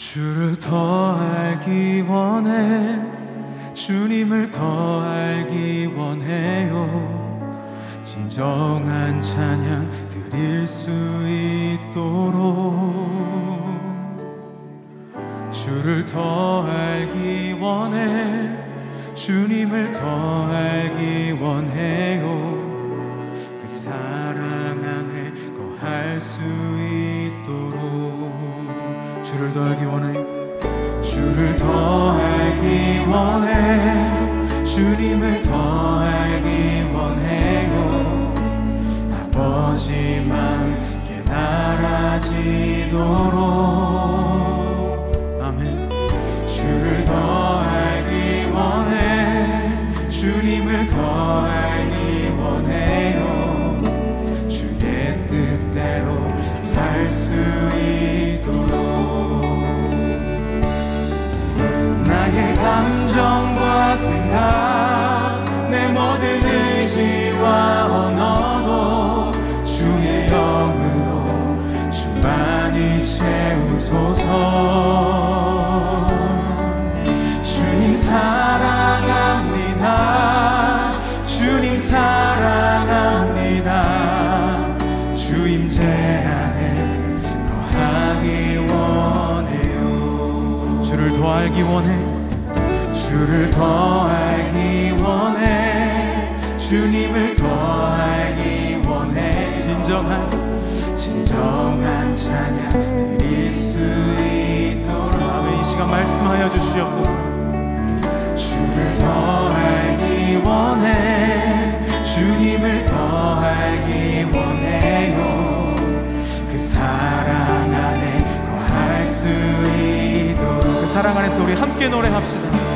주를 더 알기 원해. 주님을 더 알기 원해요. 진정한 찬양 드릴 수 있도록. 주를 더 알기 원해. 주님을 더 알기 원해요. 그 사랑 안에 거할 수 주를 더 알기 원해. 주를 더 알기 원해. 주님을 더 알기 원해요. 아버지만 깨달아지도록. 아멘. 주를 더 알기 원해. 주님을 더 알기 감정과 생각 내 모든 의지와 언어도 주의 영으로 충만히 채우소서. 주님 사랑합니다. 주님 사랑합니다. 주 임재 안에 거하기 원해요. 주를 더 알기 원해 주를 더 알기 원해. 주님을 더 알기 원해. 진정한 진정한 찬양 드릴 수 있도록. 아멘 이 시간 말씀하여 주시옵소서. 주를 더 알기 원해. 주님을 더 알기 원해요. 그 사랑 안에 거할 수 있도록. 그 사랑 안에서 우리 함께 노래합시다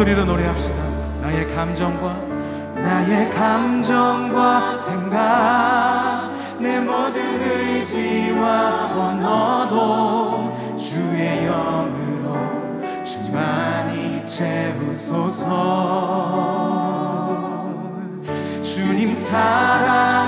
목소리로 노래합시다. 나의 감정과 나의 감정과 생각. 내 모든 의지와 원어도 주의 영으로 충만히 채우소서. 주님 사랑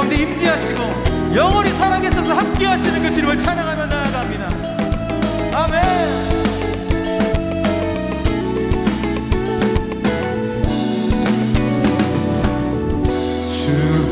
가운데 임재하시고 영원히 살아계셔서 함께 하시는 그 주님을 찬양하며 나아갑니다. 아멘. 주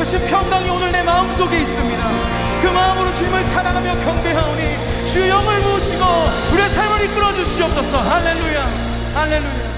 것이 평강이 오늘 내 마음속에 있습니다. 그 마음으로 주님을 찬양하며 경배하오니 주의 영을 모시고 우리의 삶을 이끌어 주시옵소서. 할렐루야. 할렐루야.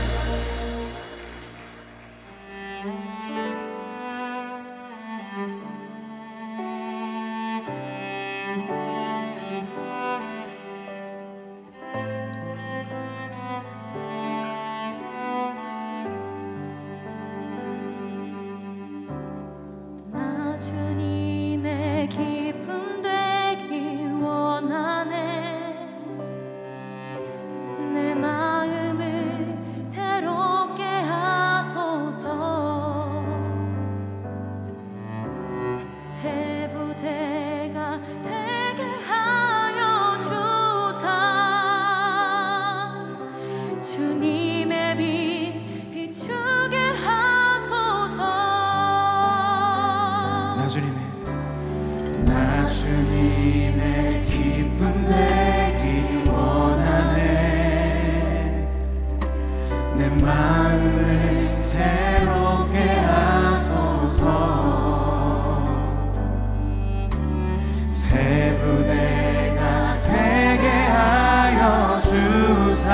주사.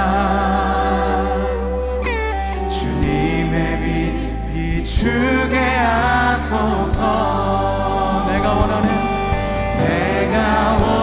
주님의 빛 비추게 하소서. 내가 원하는 내가 원